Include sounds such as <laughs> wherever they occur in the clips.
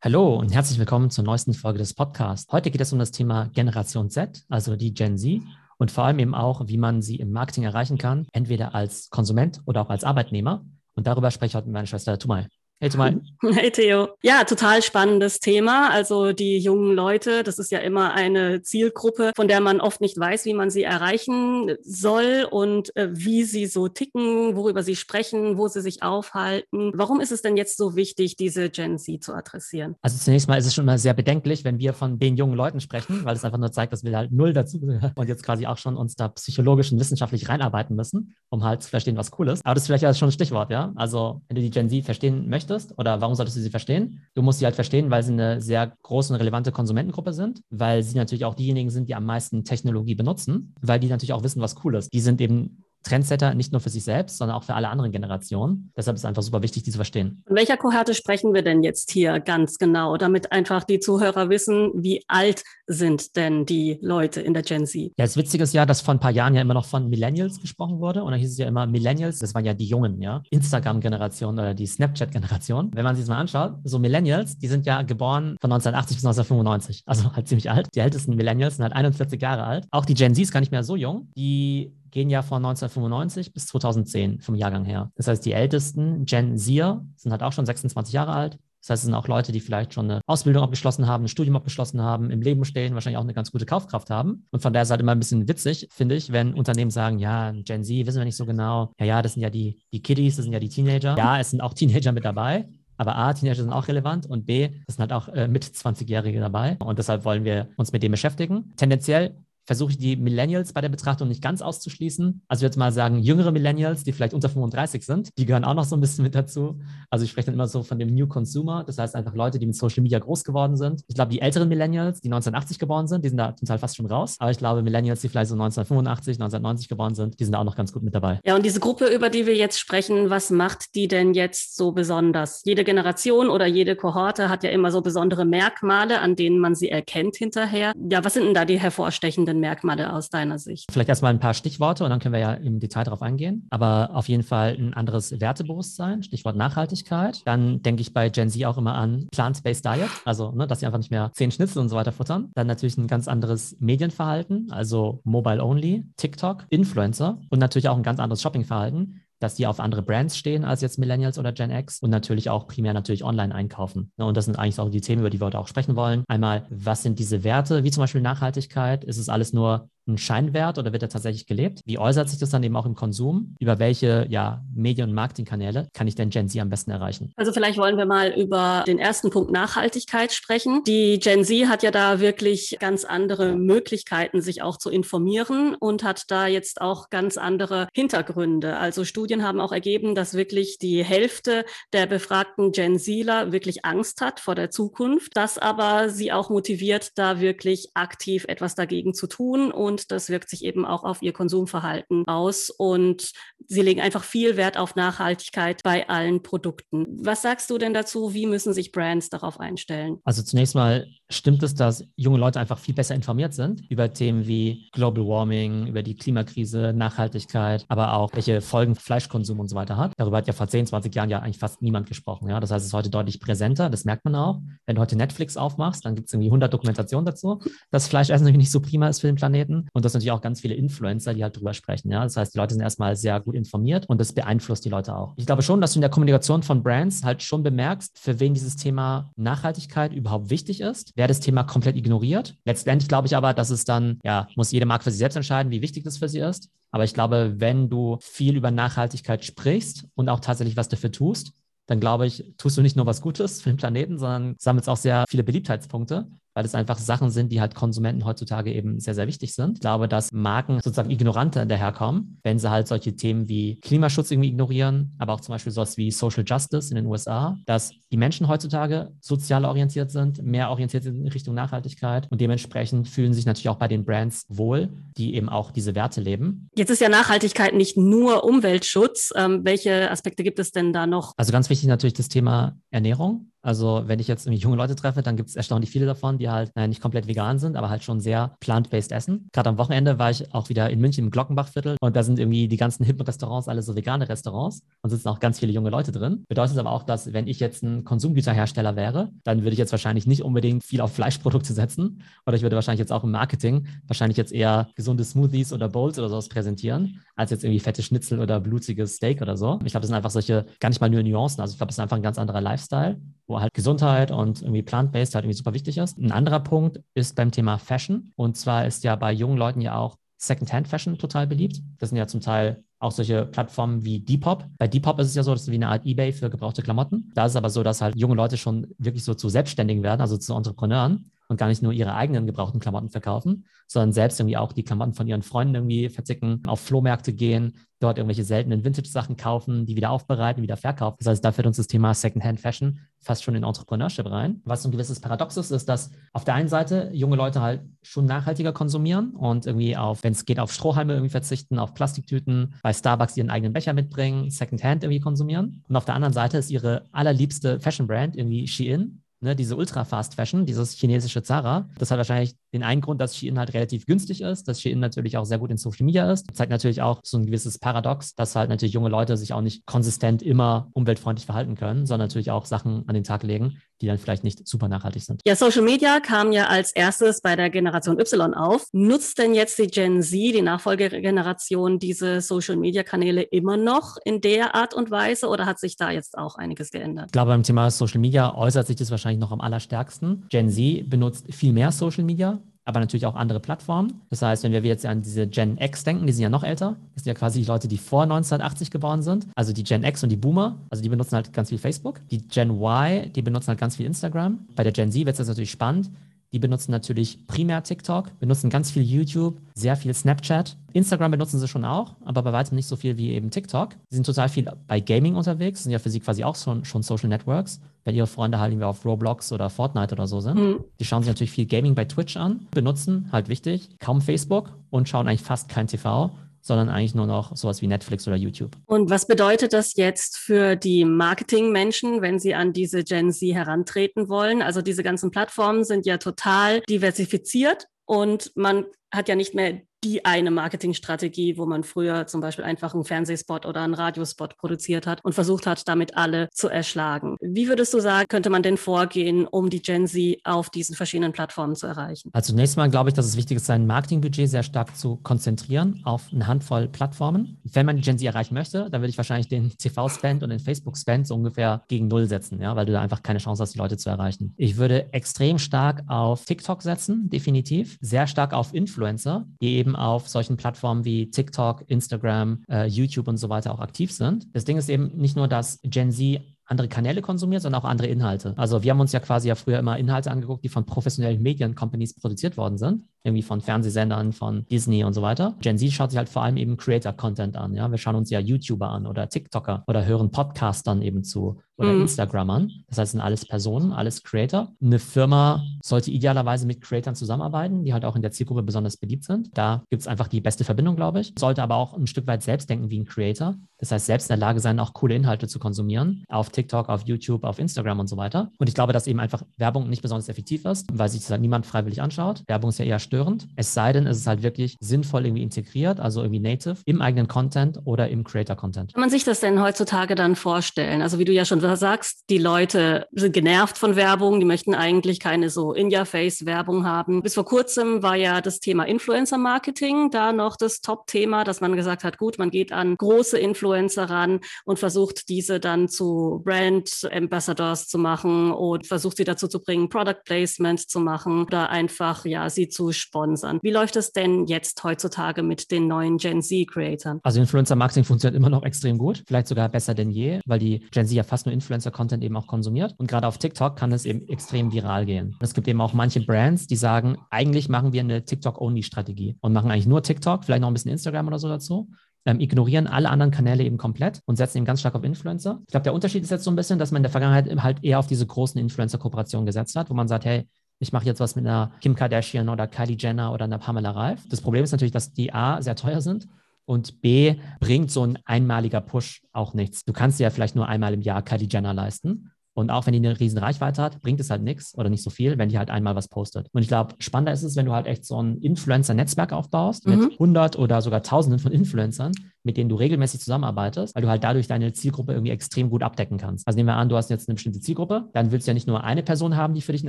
Hallo und herzlich willkommen zur neuesten Folge des Podcasts. Heute geht es um das Thema Generation Z, also die Gen Z und vor allem eben auch, wie man sie im Marketing erreichen kann, entweder als Konsument oder auch als Arbeitnehmer. Und darüber spreche ich heute mit meiner Schwester Tumal. Hey, Tumal. <laughs> Hey, Theo. Ja, total spannendes Thema. Also die jungen Leute, das ist ja immer eine Zielgruppe, von der man oft nicht weiß, wie man sie erreichen soll und äh, wie sie so ticken, worüber sie sprechen, wo sie sich aufhalten. Warum ist es denn jetzt so wichtig, diese Gen Z zu adressieren? Also zunächst mal ist es schon mal sehr bedenklich, wenn wir von den jungen Leuten sprechen, weil es einfach nur zeigt, dass wir halt null dazu und jetzt quasi auch schon uns da psychologisch und wissenschaftlich reinarbeiten müssen, um halt zu verstehen, was cool ist. Aber das ist vielleicht ja schon ein Stichwort, ja? Also wenn du die Gen Z verstehen möchtest, möchtest oder warum solltest du sie verstehen? Du musst sie halt verstehen, weil sie eine sehr große und relevante Konsumentengruppe sind, weil sie natürlich auch diejenigen sind, die am meisten Technologie benutzen, weil die natürlich auch wissen, was cool ist. Die sind eben Trendsetter nicht nur für sich selbst, sondern auch für alle anderen Generationen. Deshalb ist es einfach super wichtig, die zu verstehen. Von welcher Kohorte sprechen wir denn jetzt hier ganz genau, damit einfach die Zuhörer wissen, wie alt sind denn die Leute in der Gen Z? Ja, das Witzige ist ja, dass vor ein paar Jahren ja immer noch von Millennials gesprochen wurde. Und da hieß es ja immer Millennials, das waren ja die Jungen, ja. Instagram-Generation oder die Snapchat-Generation. Wenn man sich das mal anschaut, so Millennials, die sind ja geboren von 1980 bis 1995. Also halt ziemlich alt. Die ältesten Millennials sind halt 41 Jahre alt. Auch die Gen Z ist gar nicht mehr so jung. Die gehen ja von 1995 bis 2010 vom Jahrgang her. Das heißt, die ältesten Gen Zer sind halt auch schon 26 Jahre alt. Das heißt, es sind auch Leute, die vielleicht schon eine Ausbildung abgeschlossen haben, ein Studium abgeschlossen haben, im Leben stehen, wahrscheinlich auch eine ganz gute Kaufkraft haben. Und von daher ist es halt immer ein bisschen witzig, finde ich, wenn Unternehmen sagen, ja, Gen Z, wissen wir nicht so genau. Ja, ja, das sind ja die, die Kiddies, das sind ja die Teenager. Ja, es sind auch Teenager mit dabei. Aber A, Teenager sind auch relevant und B, es sind halt auch äh, mit 20-Jährige dabei. Und deshalb wollen wir uns mit dem beschäftigen. Tendenziell versuche ich die Millennials bei der Betrachtung nicht ganz auszuschließen. Also jetzt mal sagen, jüngere Millennials, die vielleicht unter 35 sind, die gehören auch noch so ein bisschen mit dazu. Also ich spreche dann immer so von dem New Consumer, das heißt einfach Leute, die mit Social Media groß geworden sind. Ich glaube, die älteren Millennials, die 1980 geboren sind, die sind da zum Teil fast schon raus. Aber ich glaube, Millennials, die vielleicht so 1985, 1990 geboren sind, die sind da auch noch ganz gut mit dabei. Ja, und diese Gruppe, über die wir jetzt sprechen, was macht die denn jetzt so besonders? Jede Generation oder jede Kohorte hat ja immer so besondere Merkmale, an denen man sie erkennt hinterher. Ja, was sind denn da die hervorstechenden Merkmale aus deiner Sicht? Vielleicht erstmal ein paar Stichworte und dann können wir ja im Detail darauf eingehen. Aber auf jeden Fall ein anderes Wertebewusstsein, Stichwort Nachhaltigkeit. Dann denke ich bei Gen Z auch immer an Plant-Based Diet, also ne, dass sie einfach nicht mehr zehn Schnitzel und so weiter futtern. Dann natürlich ein ganz anderes Medienverhalten, also Mobile Only, TikTok, Influencer und natürlich auch ein ganz anderes Shoppingverhalten dass die auf andere Brands stehen als jetzt Millennials oder Gen X und natürlich auch primär natürlich online einkaufen. Und das sind eigentlich auch die Themen, über die wir heute auch sprechen wollen. Einmal, was sind diese Werte, wie zum Beispiel Nachhaltigkeit? Ist es alles nur ein Scheinwert oder wird er tatsächlich gelebt? Wie äußert sich das dann eben auch im Konsum? Über welche ja, Medien- und Marketingkanäle kann ich denn Gen Z am besten erreichen? Also vielleicht wollen wir mal über den ersten Punkt Nachhaltigkeit sprechen. Die Gen Z hat ja da wirklich ganz andere Möglichkeiten, sich auch zu informieren und hat da jetzt auch ganz andere Hintergründe. Also Studien haben auch ergeben, dass wirklich die Hälfte der befragten Gen Zler wirklich Angst hat vor der Zukunft, dass aber sie auch motiviert, da wirklich aktiv etwas dagegen zu tun und und das wirkt sich eben auch auf ihr Konsumverhalten aus. Und sie legen einfach viel Wert auf Nachhaltigkeit bei allen Produkten. Was sagst du denn dazu? Wie müssen sich Brands darauf einstellen? Also zunächst mal stimmt es, dass junge Leute einfach viel besser informiert sind über Themen wie Global Warming, über die Klimakrise, Nachhaltigkeit, aber auch welche Folgen Fleischkonsum und so weiter hat. Darüber hat ja vor 10, 20 Jahren ja eigentlich fast niemand gesprochen. Ja? Das heißt, es ist heute deutlich präsenter. Das merkt man auch. Wenn du heute Netflix aufmachst, dann gibt es irgendwie 100 Dokumentationen dazu, dass Fleischessen natürlich nicht so prima ist für den Planeten. Und das sind natürlich auch ganz viele Influencer, die halt drüber sprechen. Ja? Das heißt, die Leute sind erstmal sehr gut informiert und das beeinflusst die Leute auch. Ich glaube schon, dass du in der Kommunikation von Brands halt schon bemerkst, für wen dieses Thema Nachhaltigkeit überhaupt wichtig ist wer das Thema komplett ignoriert. Letztendlich glaube ich aber, dass es dann, ja, muss jede Marke für sich selbst entscheiden, wie wichtig das für sie ist. Aber ich glaube, wenn du viel über Nachhaltigkeit sprichst und auch tatsächlich was dafür tust, dann glaube ich, tust du nicht nur was Gutes für den Planeten, sondern sammelst auch sehr viele Beliebtheitspunkte weil es einfach Sachen sind, die halt Konsumenten heutzutage eben sehr, sehr wichtig sind. Ich glaube, dass Marken sozusagen ignoranter daherkommen, wenn sie halt solche Themen wie Klimaschutz irgendwie ignorieren, aber auch zum Beispiel sowas wie Social Justice in den USA, dass die Menschen heutzutage sozial orientiert sind, mehr orientiert sind in Richtung Nachhaltigkeit und dementsprechend fühlen sich natürlich auch bei den Brands wohl, die eben auch diese Werte leben. Jetzt ist ja Nachhaltigkeit nicht nur Umweltschutz. Ähm, welche Aspekte gibt es denn da noch? Also ganz wichtig natürlich das Thema Ernährung. Also wenn ich jetzt irgendwie junge Leute treffe, dann gibt es erstaunlich viele davon, die halt naja, nicht komplett vegan sind, aber halt schon sehr plant-based essen. Gerade am Wochenende war ich auch wieder in München im Glockenbachviertel und da sind irgendwie die ganzen hippen Restaurants alle so vegane Restaurants und sitzen auch ganz viele junge Leute drin. Bedeutet aber auch, dass wenn ich jetzt ein Konsumgüterhersteller wäre, dann würde ich jetzt wahrscheinlich nicht unbedingt viel auf Fleischprodukte setzen oder ich würde wahrscheinlich jetzt auch im Marketing wahrscheinlich jetzt eher gesunde Smoothies oder Bowls oder sowas präsentieren, als jetzt irgendwie fette Schnitzel oder blutiges Steak oder so. Ich glaube, das sind einfach solche gar nicht mal nur Nuancen. Also ich glaube, das ist einfach ein ganz anderer Lifestyle wo halt Gesundheit und irgendwie plant-based halt irgendwie super wichtig ist. Ein anderer Punkt ist beim Thema Fashion. Und zwar ist ja bei jungen Leuten ja auch Secondhand-Fashion total beliebt. Das sind ja zum Teil auch solche Plattformen wie Depop. Bei Depop ist es ja so, das ist wie eine Art Ebay für gebrauchte Klamotten. Da ist es aber so, dass halt junge Leute schon wirklich so zu Selbstständigen werden, also zu Entrepreneuren und gar nicht nur ihre eigenen gebrauchten Klamotten verkaufen, sondern selbst irgendwie auch die Klamotten von ihren Freunden irgendwie verzicken, auf Flohmärkte gehen, dort irgendwelche seltenen Vintage-Sachen kaufen, die wieder aufbereiten, wieder verkaufen. Das heißt, da führt uns das Thema Secondhand Fashion fast schon in Entrepreneurship rein. Was ein gewisses Paradox ist, ist, dass auf der einen Seite junge Leute halt schon nachhaltiger konsumieren und irgendwie auf, wenn es geht, auf Strohhalme irgendwie verzichten, auf Plastiktüten, bei Starbucks ihren eigenen Becher mitbringen, Secondhand irgendwie konsumieren. Und auf der anderen Seite ist ihre allerliebste Fashion-Brand irgendwie Shein Ne, diese Ultra-Fast-Fashion, dieses chinesische Zara, das hat wahrscheinlich den einen Grund, dass Shein halt relativ günstig ist, dass Shein natürlich auch sehr gut in Social Media ist. Zeigt natürlich auch so ein gewisses Paradox, dass halt natürlich junge Leute sich auch nicht konsistent immer umweltfreundlich verhalten können, sondern natürlich auch Sachen an den Tag legen, die dann vielleicht nicht super nachhaltig sind. Ja, Social Media kam ja als erstes bei der Generation Y auf. Nutzt denn jetzt die Gen Z, die Nachfolgegeneration, diese Social Media Kanäle immer noch in der Art und Weise oder hat sich da jetzt auch einiges geändert? Ich glaube, beim Thema Social Media äußert sich das wahrscheinlich noch am allerstärksten. Gen Z benutzt viel mehr Social Media aber natürlich auch andere Plattformen. Das heißt, wenn wir jetzt an diese Gen X denken, die sind ja noch älter, das sind ja quasi die Leute, die vor 1980 geboren sind, also die Gen X und die Boomer, also die benutzen halt ganz viel Facebook. Die Gen Y, die benutzen halt ganz viel Instagram. Bei der Gen Z wird es jetzt natürlich spannend. Die benutzen natürlich primär TikTok, benutzen ganz viel YouTube, sehr viel Snapchat. Instagram benutzen sie schon auch, aber bei weitem nicht so viel wie eben TikTok. Sie sind total viel bei Gaming unterwegs, sind ja für sie quasi auch schon, schon Social Networks, wenn ihre Freunde halt irgendwie auf Roblox oder Fortnite oder so sind. Mhm. Die schauen sich natürlich viel Gaming bei Twitch an, benutzen, halt wichtig, kaum Facebook und schauen eigentlich fast kein TV sondern eigentlich nur noch sowas wie Netflix oder YouTube. Und was bedeutet das jetzt für die Marketingmenschen, wenn sie an diese Gen Z herantreten wollen? Also diese ganzen Plattformen sind ja total diversifiziert und man hat ja nicht mehr die eine Marketingstrategie, wo man früher zum Beispiel einfach einen Fernsehspot oder einen Radiospot produziert hat und versucht hat, damit alle zu erschlagen. Wie würdest du sagen, könnte man denn vorgehen, um die Gen Z auf diesen verschiedenen Plattformen zu erreichen? Also zunächst mal glaube ich, dass es wichtig ist, sein Marketingbudget sehr stark zu konzentrieren auf eine Handvoll Plattformen. Wenn man die Gen Z erreichen möchte, dann würde ich wahrscheinlich den TV-Spend und den Facebook-Spend so ungefähr gegen Null setzen, ja, weil du da einfach keine Chance hast, die Leute zu erreichen. Ich würde extrem stark auf TikTok setzen, definitiv. Sehr stark auf Influencer, die eben eben auf solchen Plattformen wie TikTok, Instagram, äh, YouTube und so weiter auch aktiv sind. Das Ding ist eben nicht nur, dass Gen Z andere Kanäle konsumiert, sondern auch andere Inhalte. Also wir haben uns ja quasi ja früher immer Inhalte angeguckt, die von professionellen Medien-Companies produziert worden sind irgendwie von Fernsehsendern, von Disney und so weiter. Gen Z schaut sich halt vor allem eben Creator-Content an. Ja, wir schauen uns ja YouTuber an oder TikToker oder hören Podcastern eben zu oder mhm. Instagram an. Das heißt, sind alles Personen, alles Creator. Eine Firma sollte idealerweise mit Creatern zusammenarbeiten, die halt auch in der Zielgruppe besonders beliebt sind. Da gibt es einfach die beste Verbindung, glaube ich. Sollte aber auch ein Stück weit selbst denken wie ein Creator. Das heißt, selbst in der Lage sein, auch coole Inhalte zu konsumieren. Auf TikTok, auf YouTube, auf Instagram und so weiter. Und ich glaube, dass eben einfach Werbung nicht besonders effektiv ist, weil sich das halt niemand freiwillig anschaut. Werbung ist ja eher störend. Es sei denn, es ist halt wirklich sinnvoll irgendwie integriert, also irgendwie native im eigenen Content oder im Creator-Content. Kann man sich das denn heutzutage dann vorstellen? Also wie du ja schon sagst, die Leute sind genervt von Werbung, die möchten eigentlich keine so In-Your-Face-Werbung haben. Bis vor kurzem war ja das Thema Influencer-Marketing da noch das Top-Thema, dass man gesagt hat, gut, man geht an große Influencer ran und versucht diese dann zu Brand-Ambassadors zu machen und versucht sie dazu zu bringen, Product Placement zu machen oder einfach, ja, sie zu sponsern. Wie läuft es denn jetzt heutzutage mit den neuen Gen Z-Creatern? Also Influencer-Marketing funktioniert immer noch extrem gut, vielleicht sogar besser denn je, weil die Gen Z ja fast nur Influencer-Content eben auch konsumiert. Und gerade auf TikTok kann es eben extrem viral gehen. Es gibt eben auch manche Brands, die sagen, eigentlich machen wir eine TikTok-Only-Strategie und machen eigentlich nur TikTok, vielleicht noch ein bisschen Instagram oder so dazu. Ähm, ignorieren alle anderen Kanäle eben komplett und setzen eben ganz stark auf Influencer. Ich glaube, der Unterschied ist jetzt so ein bisschen, dass man in der Vergangenheit halt eher auf diese großen Influencer-Kooperationen gesetzt hat, wo man sagt, hey, ich mache jetzt was mit einer Kim Kardashian oder Kylie Jenner oder einer Pamela Reif. Das Problem ist natürlich, dass die A sehr teuer sind und B bringt so ein einmaliger Push auch nichts. Du kannst dir ja vielleicht nur einmal im Jahr Kylie Jenner leisten Und auch wenn die eine riesen Reichweite hat, bringt es halt nichts oder nicht so viel, wenn die halt einmal was postet. Und ich glaube, spannender ist es, wenn du halt echt so ein Influencer-Netzwerk aufbaust mhm. mit 100 oder sogar Tausenden von Influencern, mit denen du regelmäßig zusammenarbeitest, weil du halt dadurch deine Zielgruppe irgendwie extrem gut abdecken kannst. Also nehmen wir an, du hast jetzt eine bestimmte Zielgruppe, dann willst du ja nicht nur eine Person haben, die für dich ein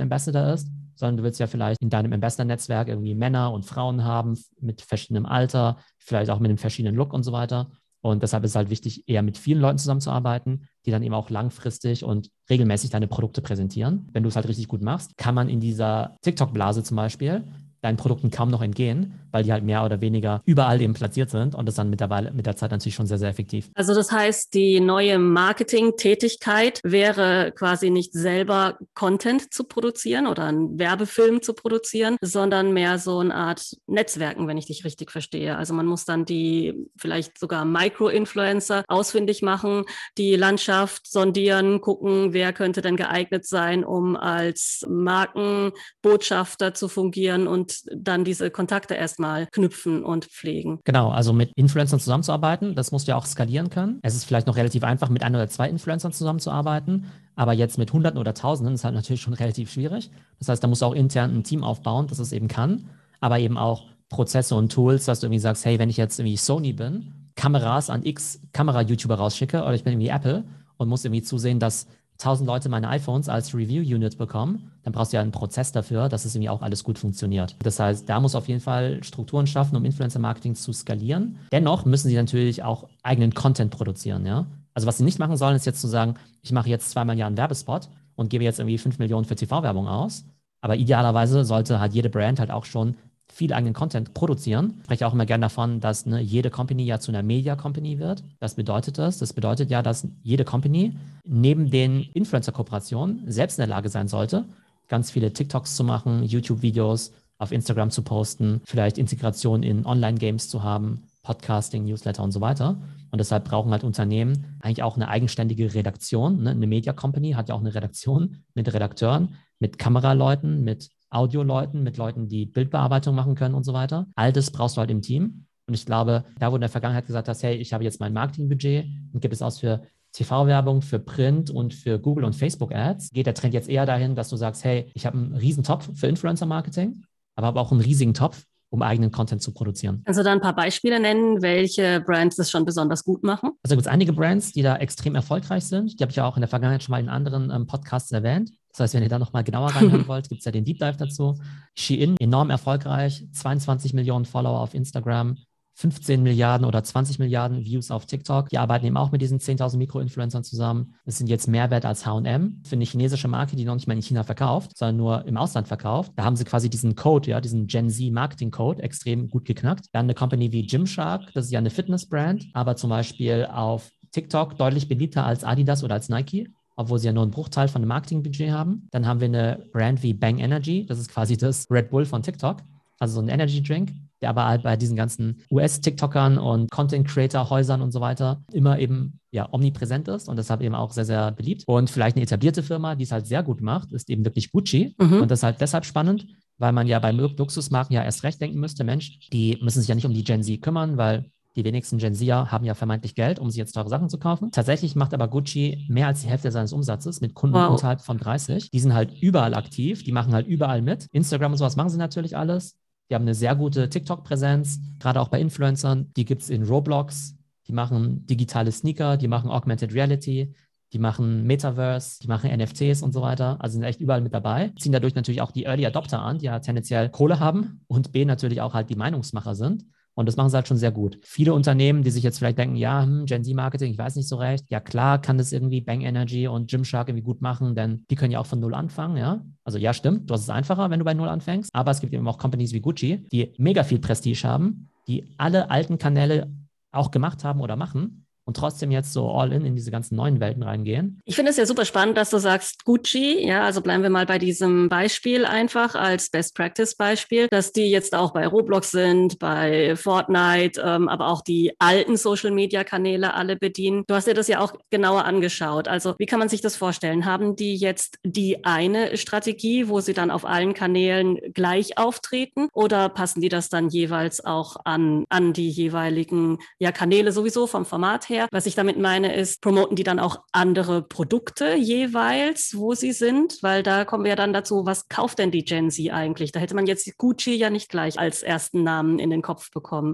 Ambassador ist, sondern du willst ja vielleicht in deinem Ambassador-Netzwerk irgendwie Männer und Frauen haben mit verschiedenem Alter, vielleicht auch mit einem verschiedenen Look und so weiter. Und deshalb ist es halt wichtig, eher mit vielen Leuten zusammenzuarbeiten, die dann eben auch langfristig und regelmäßig deine Produkte präsentieren. Wenn du es halt richtig gut machst, kann man in dieser TikTok-Blase zum Beispiel deinen Produkten kaum noch entgehen, weil die halt mehr oder weniger überall eben platziert sind und das dann mittlerweile mit der Zeit natürlich schon sehr, sehr effektiv. Also das heißt, die neue Marketing-Tätigkeit wäre quasi nicht selber Content zu produzieren oder einen Werbefilm zu produzieren, sondern mehr so eine Art Netzwerken, wenn ich dich richtig verstehe. Also man muss dann die vielleicht sogar Micro-Influencer ausfindig machen, die Landschaft sondieren, gucken, wer könnte denn geeignet sein, um als Markenbotschafter zu fungieren dann diese Kontakte erstmal knüpfen und pflegen. Genau, also mit Influencern zusammenzuarbeiten, das musst du ja auch skalieren können. Es ist vielleicht noch relativ einfach, mit ein oder zwei Influencern zusammenzuarbeiten, aber jetzt mit Hunderten oder Tausenden ist halt natürlich schon relativ schwierig. Das heißt, da musst du auch intern ein Team aufbauen, das es eben kann, aber eben auch Prozesse und Tools, dass du irgendwie sagst, hey, wenn ich jetzt irgendwie Sony bin, Kameras an X Kamera-YouTuber rausschicke oder ich bin irgendwie Apple und muss irgendwie zusehen, dass 1000 Leute meine iPhones als Review-Unit bekommen, dann brauchst du ja einen Prozess dafür, dass es irgendwie auch alles gut funktioniert. Das heißt, da muss auf jeden Fall Strukturen schaffen, um Influencer-Marketing zu skalieren. Dennoch müssen sie natürlich auch eigenen Content produzieren, ja. Also was sie nicht machen sollen, ist jetzt zu sagen, ich mache jetzt zweimal im Jahr einen Werbespot und gebe jetzt irgendwie 5 Millionen für TV-Werbung aus. Aber idealerweise sollte halt jede Brand halt auch schon viel eigenen Content produzieren. Ich spreche auch immer gerne davon, dass ne, jede Company ja zu einer Media Company wird. Das bedeutet das. Das bedeutet ja, dass jede Company neben den Influencer-Kooperationen selbst in der Lage sein sollte, ganz viele TikToks zu machen, YouTube-Videos auf Instagram zu posten, vielleicht Integration in Online-Games zu haben, Podcasting, Newsletter und so weiter. Und deshalb brauchen halt Unternehmen eigentlich auch eine eigenständige Redaktion. Ne? Eine Media Company hat ja auch eine Redaktion mit Redakteuren, mit Kameraleuten, mit Audioleuten, mit Leuten, die Bildbearbeitung machen können und so weiter. All das brauchst du halt im Team. Und ich glaube, da wo in der Vergangenheit gesagt hast, hey, ich habe jetzt mein Marketingbudget und gibt es aus für TV-Werbung, für Print und für Google und Facebook-Ads, geht der Trend jetzt eher dahin, dass du sagst, hey, ich habe einen riesen Topf für Influencer-Marketing, aber habe auch einen riesigen Topf um eigenen Content zu produzieren. Kannst du da ein paar Beispiele nennen, welche Brands das schon besonders gut machen? Also gibt es einige Brands, die da extrem erfolgreich sind. Die habe ich ja auch in der Vergangenheit schon mal in anderen ähm, Podcasts erwähnt. Das heißt, wenn ihr da nochmal genauer reinhören wollt, gibt es ja den Deep Dive dazu. Shein, enorm erfolgreich, 22 Millionen Follower auf Instagram, 15 Milliarden oder 20 Milliarden Views auf TikTok. Die arbeiten eben auch mit diesen 10.000 Mikroinfluencern zusammen. Das sind jetzt mehr wert als H&M für eine chinesische Marke, die noch nicht mal in China verkauft, sondern nur im Ausland verkauft. Da haben sie quasi diesen Code, ja, diesen Gen Z Marketing Code extrem gut geknackt. Dann eine Company wie Gymshark, das ist ja eine Fitness-Brand, aber zum Beispiel auf TikTok deutlich beliebter als Adidas oder als Nike obwohl sie ja nur einen Bruchteil von dem Marketingbudget haben. Dann haben wir eine Brand wie Bang Energy, das ist quasi das Red Bull von TikTok, also so ein Energy Drink, der aber halt bei diesen ganzen US-TikTokern und Content-Creator-Häusern und so weiter immer eben ja omnipräsent ist und deshalb eben auch sehr, sehr beliebt. Und vielleicht eine etablierte Firma, die es halt sehr gut macht, ist eben wirklich Gucci. Mhm. Und das ist halt deshalb spannend, weil man ja bei Luxusmarken ja erst recht denken müsste, Mensch, die müssen sich ja nicht um die Gen Z kümmern, weil die wenigsten Gen Zer haben ja vermeintlich Geld, um sich jetzt teure Sachen zu kaufen. Tatsächlich macht aber Gucci mehr als die Hälfte seines Umsatzes mit Kunden wow. unterhalb von 30. Die sind halt überall aktiv, die machen halt überall mit. Instagram und sowas machen sie natürlich alles. Die haben eine sehr gute TikTok-Präsenz, gerade auch bei Influencern. Die gibt es in Roblox. Die machen digitale Sneaker, die machen Augmented Reality, die machen Metaverse, die machen NFTs und so weiter. Also sind echt überall mit dabei. Ziehen dadurch natürlich auch die Early Adopter an, die ja tendenziell Kohle haben und B natürlich auch halt die Meinungsmacher sind. Und das machen sie halt schon sehr gut. Viele Unternehmen, die sich jetzt vielleicht denken, ja, hm, Gen Z-Marketing, ich weiß nicht so recht. Ja, klar kann das irgendwie Bang Energy und Gymshark irgendwie gut machen, denn die können ja auch von Null anfangen, ja. Also ja, stimmt, du hast es einfacher, wenn du bei Null anfängst. Aber es gibt eben auch Companies wie Gucci, die mega viel Prestige haben, die alle alten Kanäle auch gemacht haben oder machen und trotzdem jetzt so all in in diese ganzen neuen Welten reingehen. Ich finde es ja super spannend, dass du sagst Gucci, ja, also bleiben wir mal bei diesem Beispiel einfach als Best Practice Beispiel, dass die jetzt auch bei Roblox sind, bei Fortnite, ähm, aber auch die alten Social Media Kanäle alle bedienen. Du hast dir das ja auch genauer angeschaut. Also wie kann man sich das vorstellen? Haben die jetzt die eine Strategie, wo sie dann auf allen Kanälen gleich auftreten oder passen die das dann jeweils auch an, an die jeweiligen ja, Kanäle sowieso vom Format her? Her. Was ich damit meine, ist, promoten die dann auch andere Produkte jeweils, wo sie sind? Weil da kommen wir ja dann dazu, was kauft denn die Gen Z eigentlich? Da hätte man jetzt Gucci ja nicht gleich als ersten Namen in den Kopf bekommen.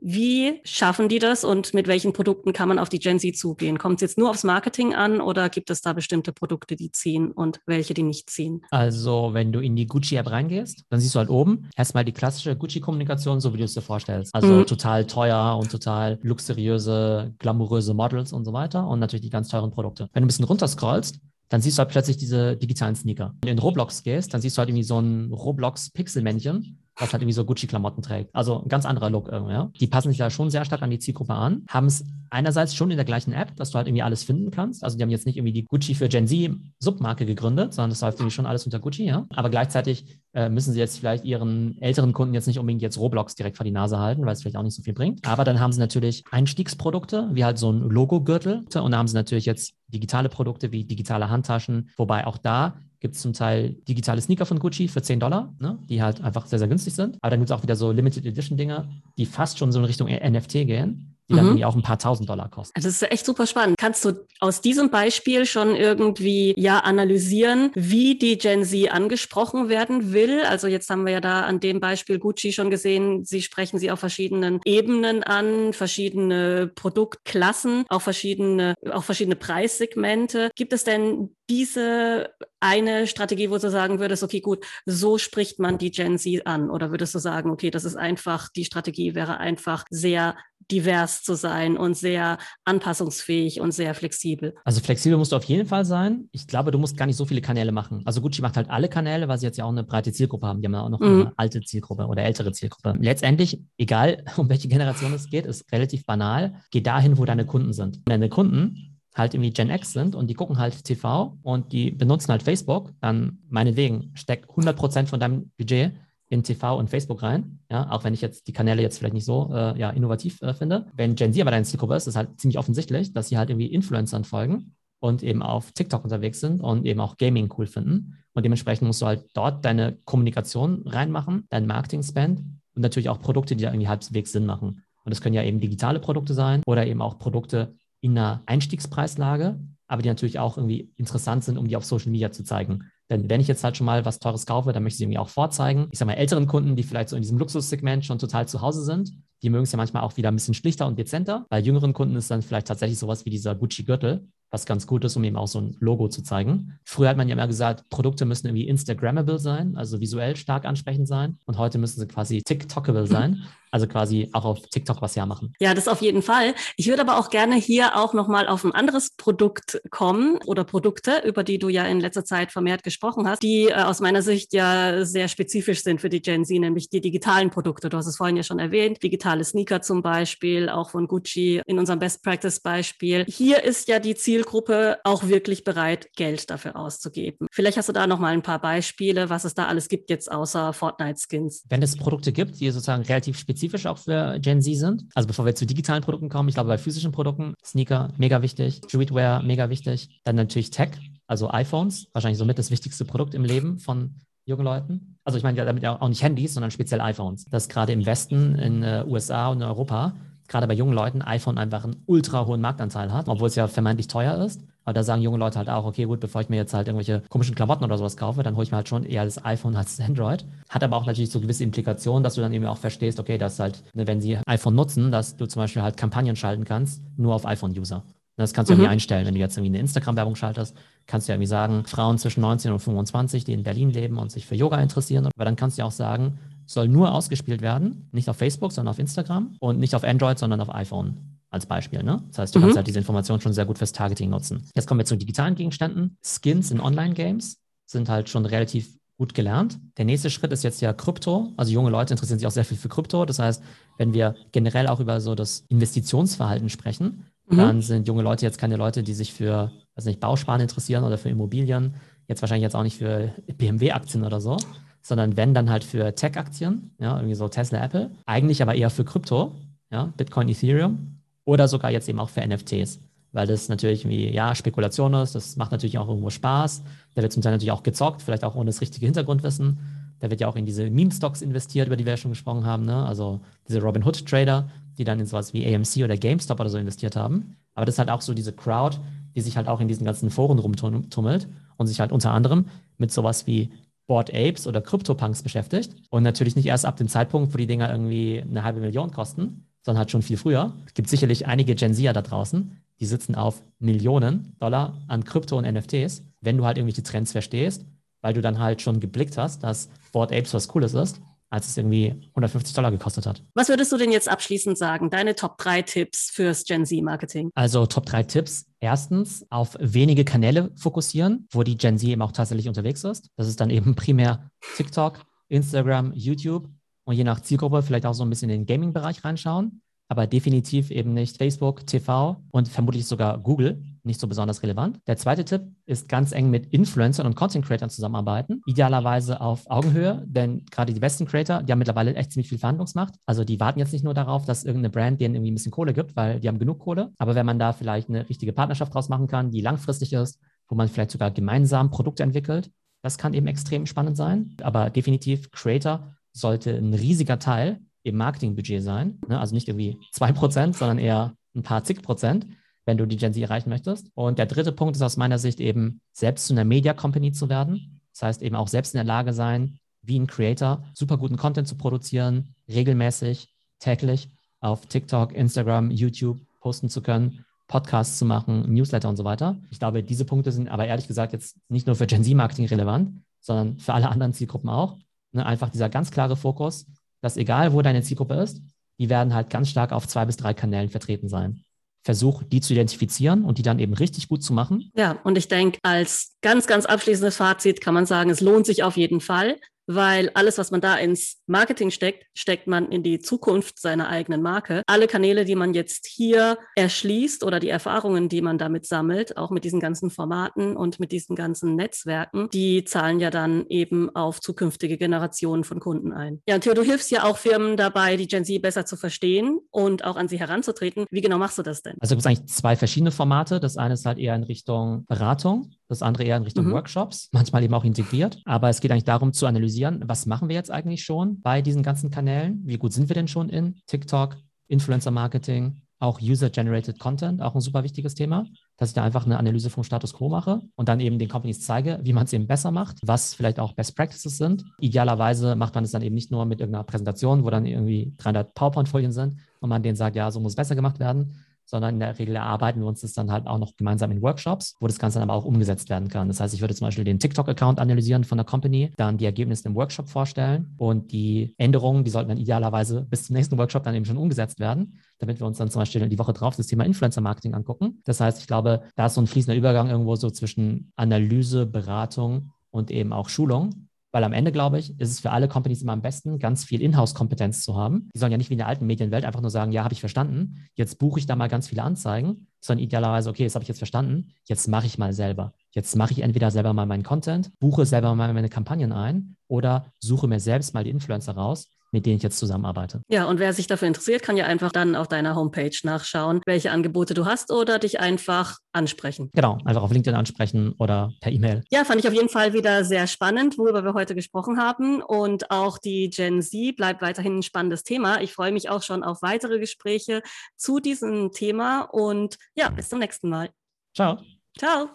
Wie schaffen die das und mit welchen Produkten kann man auf die Gen Z zugehen? Kommt es jetzt nur aufs Marketing an oder gibt es da bestimmte Produkte, die ziehen und welche, die nicht ziehen? Also, wenn du in die Gucci-App reingehst, dann siehst du halt oben erstmal die klassische Gucci-Kommunikation, so wie du es dir vorstellst. Also mhm. total teuer und total luxuriöse, glamouröse Models und so weiter und natürlich die ganz teuren Produkte. Wenn du ein bisschen runterscrollst, dann siehst du halt plötzlich diese digitalen Sneaker. Wenn du in Roblox gehst, dann siehst du halt irgendwie so ein Roblox-Pixel-Männchen was halt irgendwie so Gucci-Klamotten trägt. Also ein ganz anderer Look irgendwie, ja. Die passen sich da schon sehr stark an die Zielgruppe an, haben es einerseits schon in der gleichen App, dass du halt irgendwie alles finden kannst. Also die haben jetzt nicht irgendwie die Gucci für Gen Z Submarke gegründet, sondern das läuft irgendwie schon alles unter Gucci, ja. Aber gleichzeitig äh, müssen sie jetzt vielleicht ihren älteren Kunden jetzt nicht unbedingt jetzt Roblox direkt vor die Nase halten, weil es vielleicht auch nicht so viel bringt. Aber dann haben sie natürlich Einstiegsprodukte, wie halt so ein Logo-Gürtel. Und da haben sie natürlich jetzt digitale Produkte wie digitale Handtaschen, wobei auch da gibt es zum Teil digitale Sneaker von Gucci für 10 Dollar, ne, die halt einfach sehr, sehr günstig sind. Aber dann gibt es auch wieder so Limited Edition Dinge, die fast schon so in Richtung NFT gehen die dann mhm. irgendwie auch ein paar tausend Dollar kosten. Das ist echt super spannend. Kannst du aus diesem Beispiel schon irgendwie ja analysieren, wie die Gen Z angesprochen werden will? Also jetzt haben wir ja da an dem Beispiel Gucci schon gesehen, sie sprechen sie auf verschiedenen Ebenen an, verschiedene Produktklassen, auch verschiedene, auch verschiedene Preissegmente. Gibt es denn diese eine Strategie, wo du sagen würdest, okay, gut, so spricht man die Gen Z an? Oder würdest du sagen, okay, das ist einfach, die Strategie wäre einfach sehr divers zu sein und sehr anpassungsfähig und sehr flexibel? Also flexibel musst du auf jeden Fall sein. Ich glaube, du musst gar nicht so viele Kanäle machen. Also Gucci macht halt alle Kanäle, weil sie jetzt ja auch eine breite Zielgruppe haben. Die haben ja auch noch mhm. eine alte Zielgruppe oder ältere Zielgruppe. Letztendlich, egal <laughs> um welche Generation es geht, ist relativ banal. Geh dahin, wo deine Kunden sind. Deine Kunden halt irgendwie Gen X sind und die gucken halt TV und die benutzen halt Facebook, dann meinetwegen steck 100% von deinem Budget in TV und Facebook rein, ja, auch wenn ich jetzt die Kanäle jetzt vielleicht nicht so äh, ja, innovativ äh, finde. Wenn Gen Z aber deine Zielgruppe ist, ist halt ziemlich offensichtlich, dass sie halt irgendwie Influencern folgen und eben auf TikTok unterwegs sind und eben auch Gaming cool finden. Und dementsprechend musst du halt dort deine Kommunikation reinmachen, dein Marketing-Spend und natürlich auch Produkte, die da irgendwie halbwegs Sinn machen. Und das können ja eben digitale Produkte sein oder eben auch Produkte, in einer Einstiegspreislage, aber die natürlich auch irgendwie interessant sind, um die auf Social Media zu zeigen. Denn wenn ich jetzt halt schon mal was Teures kaufe, dann möchte ich sie irgendwie auch vorzeigen. Ich sage mal, älteren Kunden, die vielleicht so in diesem Luxussegment schon total zu Hause sind, die mögen es ja manchmal auch wieder ein bisschen schlichter und dezenter. Bei jüngeren Kunden ist dann vielleicht tatsächlich sowas wie dieser Gucci-Gürtel, was ganz gut ist, um eben auch so ein Logo zu zeigen. Früher hat man ja immer gesagt, Produkte müssen irgendwie Instagrammable sein, also visuell stark ansprechend sein. Und heute müssen sie quasi TikTokable sein, <laughs> also quasi auch auf TikTok was ja machen. Ja, das auf jeden Fall. Ich würde aber auch gerne hier auch nochmal auf ein anderes Produkt kommen oder Produkte, über die du ja in letzter Zeit vermehrt gesprochen hast, die äh, aus meiner Sicht ja sehr spezifisch sind für die Gen Z, nämlich die digitalen Produkte. Du hast es vorhin ja schon erwähnt, digitale Sneaker zum Beispiel, auch von Gucci in unserem Best Practice Beispiel. Hier ist ja die Ziel Zielgruppe auch wirklich bereit, Geld dafür auszugeben. Vielleicht hast du da noch mal ein paar Beispiele, was es da alles gibt jetzt außer Fortnite-Skins. Wenn es Produkte gibt, die sozusagen relativ spezifisch auch für Gen Z sind, also bevor wir zu digitalen Produkten kommen, ich glaube bei physischen Produkten, Sneaker, mega wichtig, Streetwear, mega wichtig, dann natürlich Tech, also iPhones, wahrscheinlich somit das wichtigste Produkt im Leben von jungen Leuten. Also ich meine ja damit auch nicht Handys, sondern speziell iPhones. Das gerade im Westen, in äh, USA und in Europa gerade bei jungen Leuten iPhone einfach einen ultra hohen Marktanteil hat, obwohl es ja vermeintlich teuer ist. Aber da sagen junge Leute halt auch, okay, gut, bevor ich mir jetzt halt irgendwelche komischen Klamotten oder sowas kaufe, dann hole ich mir halt schon eher das iPhone als das Android. Hat aber auch natürlich so gewisse Implikationen, dass du dann eben auch verstehst, okay, dass halt, ne, wenn sie iPhone nutzen, dass du zum Beispiel halt Kampagnen schalten kannst, nur auf iPhone-User. Das kannst du mhm. irgendwie einstellen. Wenn du jetzt irgendwie eine Instagram-Werbung schaltest, kannst du ja irgendwie sagen, Frauen zwischen 19 und 25, die in Berlin leben und sich für Yoga interessieren. Aber dann kannst du ja auch sagen, soll nur ausgespielt werden, nicht auf Facebook, sondern auf Instagram und nicht auf Android, sondern auf iPhone als Beispiel. Ne? Das heißt, du mhm. kannst halt diese Information schon sehr gut fürs Targeting nutzen. Jetzt kommen wir zu digitalen Gegenständen. Skins in Online-Games sind halt schon relativ gut gelernt. Der nächste Schritt ist jetzt ja Krypto. Also junge Leute interessieren sich auch sehr viel für Krypto. Das heißt, wenn wir generell auch über so das Investitionsverhalten sprechen, mhm. dann sind junge Leute jetzt keine Leute, die sich für, also nicht Bausparen interessieren oder für Immobilien. Jetzt wahrscheinlich jetzt auch nicht für BMW-Aktien oder so, sondern wenn dann halt für Tech-Aktien, ja, irgendwie so Tesla, Apple, eigentlich aber eher für Krypto, ja, Bitcoin, Ethereum oder sogar jetzt eben auch für NFTs, weil das natürlich wie, ja, Spekulation ist, das macht natürlich auch irgendwo Spaß, da wird zum Teil natürlich auch gezockt, vielleicht auch ohne das richtige Hintergrundwissen. Da wird ja auch in diese Meme-Stocks investiert, über die wir ja schon gesprochen haben, ne? also diese Robin Hood-Trader, die dann in sowas wie AMC oder GameStop oder so investiert haben. Aber das ist halt auch so diese Crowd, die sich halt auch in diesen ganzen Foren rumtummelt und sich halt unter anderem mit sowas wie Board Apes oder CryptoPunks beschäftigt. Und natürlich nicht erst ab dem Zeitpunkt, wo die Dinger irgendwie eine halbe Million kosten, sondern halt schon viel früher. Es gibt sicherlich einige Gen Zer da draußen, die sitzen auf Millionen Dollar an Krypto und NFTs, wenn du halt irgendwelche Trends verstehst, weil du dann halt schon geblickt hast, dass Board Apes was Cooles ist als es irgendwie 150 Dollar gekostet hat. Was würdest du denn jetzt abschließend sagen? Deine Top 3 Tipps fürs Gen Z-Marketing? Also Top 3 Tipps. Erstens, auf wenige Kanäle fokussieren, wo die Gen Z eben auch tatsächlich unterwegs ist. Das ist dann eben primär TikTok, Instagram, YouTube und je nach Zielgruppe vielleicht auch so ein bisschen in den Gaming-Bereich reinschauen aber definitiv eben nicht Facebook, TV und vermutlich sogar Google, nicht so besonders relevant. Der zweite Tipp ist ganz eng mit Influencern und Content Creators zusammenarbeiten, idealerweise auf Augenhöhe, denn gerade die besten Creator, die haben mittlerweile echt ziemlich viel Verhandlungsmacht. Also die warten jetzt nicht nur darauf, dass irgendeine Brand denen irgendwie ein bisschen Kohle gibt, weil die haben genug Kohle, aber wenn man da vielleicht eine richtige Partnerschaft draus machen kann, die langfristig ist, wo man vielleicht sogar gemeinsam Produkte entwickelt, das kann eben extrem spannend sein. Aber definitiv Creator sollte ein riesiger Teil im Marketingbudget sein. Ne? Also nicht irgendwie 2%, sondern eher ein paar zig Prozent, wenn du die Gen Z erreichen möchtest. Und der dritte Punkt ist aus meiner Sicht eben, selbst zu einer Media Company zu werden. Das heißt eben auch selbst in der Lage sein, wie ein Creator super guten Content zu produzieren, regelmäßig, täglich auf TikTok, Instagram, YouTube posten zu können, Podcasts zu machen, Newsletter und so weiter. Ich glaube, diese Punkte sind aber ehrlich gesagt jetzt nicht nur für Gen Z-Marketing relevant, sondern für alle anderen Zielgruppen auch. Ne, einfach dieser ganz klare Fokus, dass egal, wo deine Zielgruppe ist, die werden halt ganz stark auf zwei bis drei Kanälen vertreten sein. Versuch, die zu identifizieren und die dann eben richtig gut zu machen. Ja, und ich denke, als ganz, ganz abschließendes Fazit kann man sagen, es lohnt sich auf jeden Fall weil alles, was man da ins Marketing steckt, steckt man in die Zukunft seiner eigenen Marke. Alle Kanäle, die man jetzt hier erschließt oder die Erfahrungen, die man damit sammelt, auch mit diesen ganzen Formaten und mit diesen ganzen Netzwerken, die zahlen ja dann eben auf zukünftige Generationen von Kunden ein. Ja, Theo, du hilfst ja auch Firmen dabei, die Gen Z besser zu verstehen und auch an sie heranzutreten. Wie genau machst du das denn? Also es gibt eigentlich zwei verschiedene Formate. Das eine ist halt eher in Richtung Beratung das andere eher in Richtung mhm. Workshops, manchmal eben auch integriert. Aber es geht eigentlich darum zu analysieren, was machen wir jetzt eigentlich schon bei diesen ganzen Kanälen? Wie gut sind wir denn schon in TikTok, Influencer Marketing, auch User-Generated Content, auch ein super wichtiges Thema, dass ich da einfach eine Analyse vom Status quo mache und dann eben den Companies zeige, wie man es eben besser macht, was vielleicht auch Best Practices sind. Idealerweise macht man es dann eben nicht nur mit irgendeiner Präsentation, wo dann irgendwie 300 PowerPoint-Folien sind und man denen sagt, ja, so muss es besser gemacht werden, sondern in der Regel erarbeiten wir uns das dann halt auch noch gemeinsam in Workshops, wo das Ganze dann aber auch umgesetzt werden kann. Das heißt, ich würde zum Beispiel den TikTok-Account analysieren von der Company, dann die Ergebnisse im Workshop vorstellen und die Änderungen, die sollten dann idealerweise bis zum nächsten Workshop dann eben schon umgesetzt werden, damit wir uns dann zum Beispiel die Woche drauf das Thema Influencer-Marketing angucken. Das heißt, ich glaube, da ist so ein fließender Übergang irgendwo so zwischen Analyse, Beratung und eben auch Schulung. Weil am Ende, glaube ich, ist es für alle Companies immer am besten, ganz viel Inhouse-Kompetenz zu haben. Die sollen ja nicht wie in der alten Medienwelt einfach nur sagen, ja, habe ich verstanden, jetzt buche ich da mal ganz viele Anzeigen, sondern idealerweise, okay, das habe ich jetzt verstanden, jetzt mache ich mal selber. Jetzt mache ich entweder selber mal meinen Content, buche selber mal meine Kampagnen ein oder suche mir selbst mal die Influencer raus mit denen ich jetzt zusammenarbeite. Ja, und wer sich dafür interessiert, kann ja einfach dann auf deiner Homepage nachschauen, welche Angebote du hast oder dich einfach ansprechen. Genau, einfach auf LinkedIn ansprechen oder per E-Mail. Ja, fand ich auf jeden Fall wieder sehr spannend, worüber wir heute gesprochen haben. Und auch die Gen Z bleibt weiterhin ein spannendes Thema. Ich freue mich auch schon auf weitere Gespräche zu diesem Thema und ja, bis zum nächsten Mal. Ciao. Ciao.